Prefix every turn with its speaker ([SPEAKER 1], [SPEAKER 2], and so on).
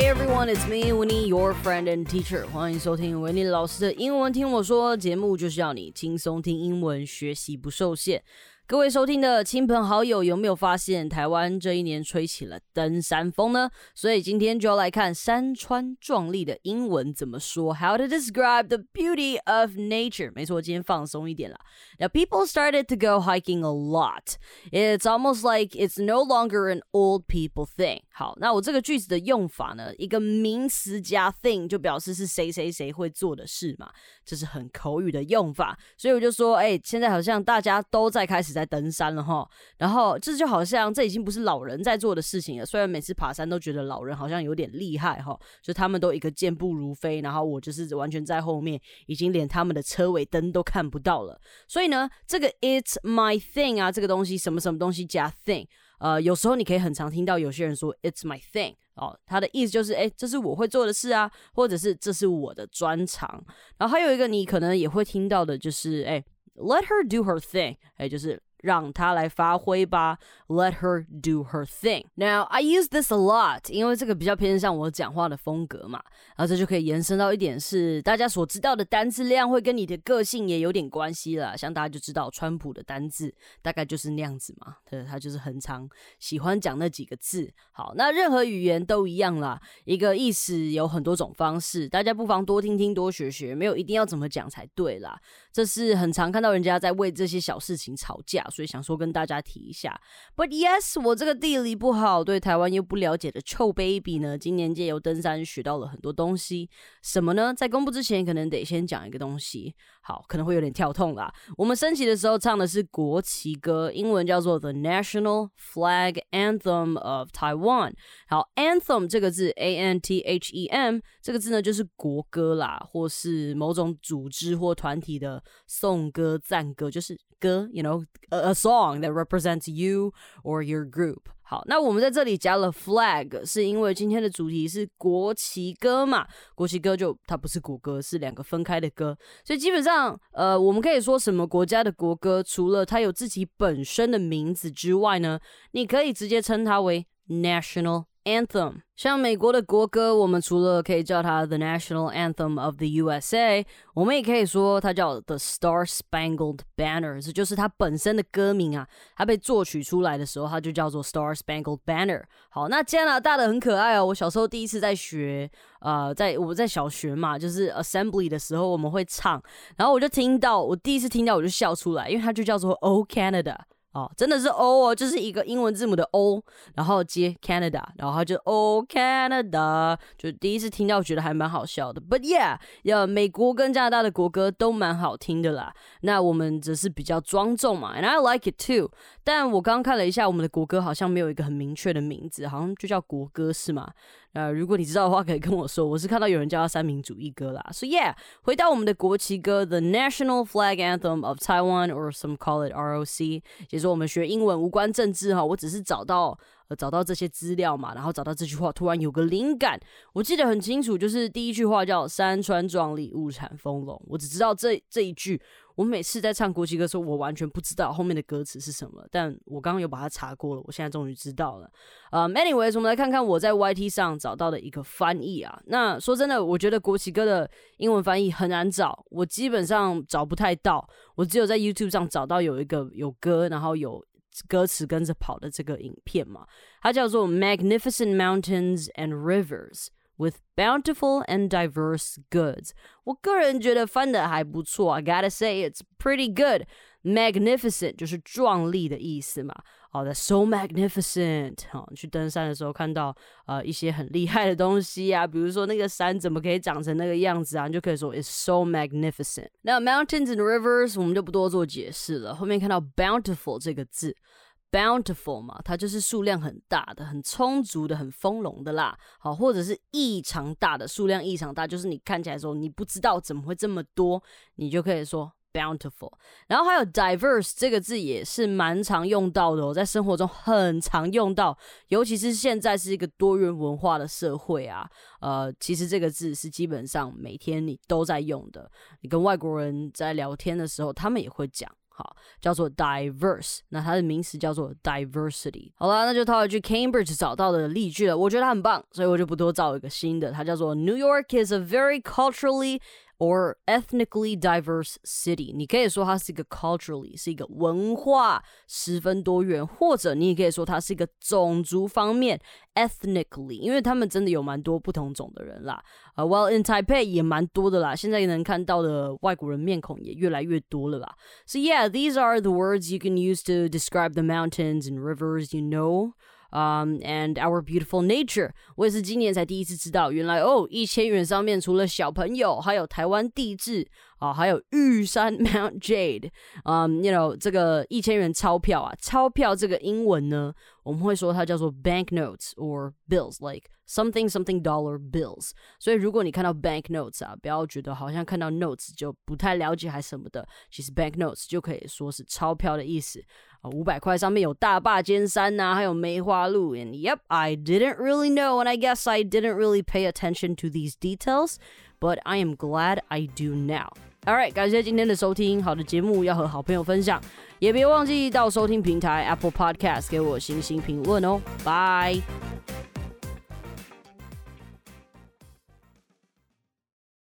[SPEAKER 1] Hey everyone, it's me, Winnie, your friend and teacher. 欢迎收听 winny 老师的英文听我说节目，就是要你轻松听英文，学习不受限。各位收听的亲朋好友，有没有发现台湾这一年吹起了登山风呢？所以今天就要来看山川壮丽的英文怎么说，How to describe the beauty of nature。没错，今天放松一点啦。Now people started to go hiking a lot. It's almost like it's no longer an old people thing. 好，那我这个句子的用法呢，一个名词加 thing 就表示是谁谁谁会做的事嘛，这是很口语的用法，所以我就说，哎，现在好像大家都在开始在。在登山了哈，然后这就好像这已经不是老人在做的事情了。虽然每次爬山都觉得老人好像有点厉害哈，就他们都一个健步如飞，然后我就是完全在后面，已经连他们的车尾灯都看不到了。所以呢，这个 It's my thing 啊，这个东西什么什么东西加 thing，呃，有时候你可以很常听到有些人说 It's my thing 哦，他的意思就是哎，这是我会做的事啊，或者是这是我的专长。然后还有一个你可能也会听到的就是哎，Let her do her thing，哎，就是。让她来发挥吧，Let her do her thing. Now I use this a lot，因为这个比较偏向我讲话的风格嘛，然后这就可以延伸到一点是大家所知道的单字量会跟你的个性也有点关系了。像大家就知道川普的单字大概就是那样子嘛，对，他就是很常喜欢讲那几个字。好，那任何语言都一样啦，一个意思有很多种方式，大家不妨多听听多学学，没有一定要怎么讲才对啦。这是很常看到人家在为这些小事情吵架。所以想说跟大家提一下，But yes，我这个地理不好，对台湾又不了解的臭 baby 呢，今年借由登山学到了很多东西。什么呢？在公布之前，可能得先讲一个东西。好，可能会有点跳痛啦。我们升旗的时候唱的是国旗歌，英文叫做 The National Flag Anthem of Taiwan。好，Anthem 这个字，A N T H E M 这个字呢，就是国歌啦，或是某种组织或团体的颂歌、赞歌，就是歌，you know a song that represents you or your group。好，那我们在这里加了 flag，是因为今天的主题是国旗歌嘛？国旗歌就它不是国歌，是两个分开的歌，所以基本上，呃，我们可以说什么国家的国歌，除了它有自己本身的名字之外呢，你可以直接称它为 national。anthem，像美国的国歌，我们除了可以叫它 the national anthem of the USA，我们也可以说它叫 the Star Spangled Banner，这就是它本身的歌名啊。它被作曲出来的时候，它就叫做 Star Spangled Banner。好，那加拿大的很可爱哦。我小时候第一次在学，呃，在我在小学嘛，就是 assembly 的时候我们会唱，然后我就听到，我第一次听到我就笑出来，因为它就叫做 O Canada。哦，真的是 O 哦，就是一个英文字母的 O，然后接 Canada，然后就 O Canada，就第一次听到觉得还蛮好笑的。But yeah，要美国跟加拿大的国歌都蛮好听的啦。那我们则是比较庄重嘛，and I like it too。但我刚看了一下，我们的国歌好像没有一个很明确的名字，好像就叫国歌是吗？呃，如果你知道的话，可以跟我说。我是看到有人叫他三民主义歌啦。So yeah，回到我们的国旗歌，The National Flag Anthem of Taiwan，or some call it ROC。其实我们学英文无关政治哈，我只是找到呃。找到这些资料嘛，然后找到这句话，突然有个灵感。我记得很清楚，就是第一句话叫“山川壮丽，物产丰隆”。我只知道这这一句。我每次在唱国旗歌的时候，我完全不知道后面的歌词是什么。但我刚刚有把它查过了，我现在终于知道了。呃，anyways，我们来看看我在 YT 上找到的一个翻译啊。那说真的，我觉得国旗歌的英文翻译很难找，我基本上找不太到。我只有在 YouTube 上找到有一个有歌，然后有。歌词跟着跑的这个影片嘛，它叫做《Magnificent Mountains and Rivers with Bountiful and Diverse Goods》。我个人觉得翻的还不错，I gotta say it's pretty good。Magnificent 就是壮丽的意思嘛。哦，That's so magnificent！哈，去登山的时候看到呃一些很厉害的东西啊，比如说那个山怎么可以长成那个样子啊，你就可以说 It's so magnificent。那 mountains and rivers 我们就不多做解释了。后面看到 bountiful 这个字 ，bountiful 嘛，它就是数量很大的、很充足的、很丰隆的啦。好，或者是异常大的数量异常大，就是你看起来说你不知道怎么会这么多，你就可以说。bountiful，然后还有 diverse 这个字也是蛮常用到的哦，在生活中很常用到，尤其是现在是一个多元文化的社会啊，呃，其实这个字是基本上每天你都在用的，你跟外国人在聊天的时候，他们也会讲好，叫做 diverse，那它的名词叫做 diversity。好了，那就套一句 Cambridge 找到的例句了，我觉得它很棒，所以我就不多造一个新的，它叫做 New York is a very culturally or ethnically diverse city，你可以说它是一个 culturally 是一个文化十分多元，或者你也可以说它是一个种族方面 ethnically，因为他们真的有蛮多不同种的人啦。呃、uh,，Well in Taipei 也蛮多的啦，现在能看到的外国人面孔也越来越多了吧。So yeah, these are the words you can use to describe the mountains and rivers you know. Um, and our beautiful nature，我也是今年才第一次知道，原来哦，一千元上面除了小朋友，还有台湾地质啊，还有玉山 Mount Jade，嗯、um,，you know 这个一千元钞票啊，钞票这个英文呢，我们会说它叫做 banknotes or bills，like something something dollar bills。所以如果你看到 banknotes 啊，不要觉得好像看到 notes 就不太了解还什么的，其实 banknotes 就可以说是钞票的意思。 啊，五百块上面有大坝尖山呐、啊，还有梅花鹿。And yep, I didn't really know, and I guess I didn't really pay attention to these details, but I am glad I do now. Alright，感谢今天的收听。好的节目要和好朋友分享，也别忘记到收听平台 Apple Podcast 给我星星评论哦。Bye。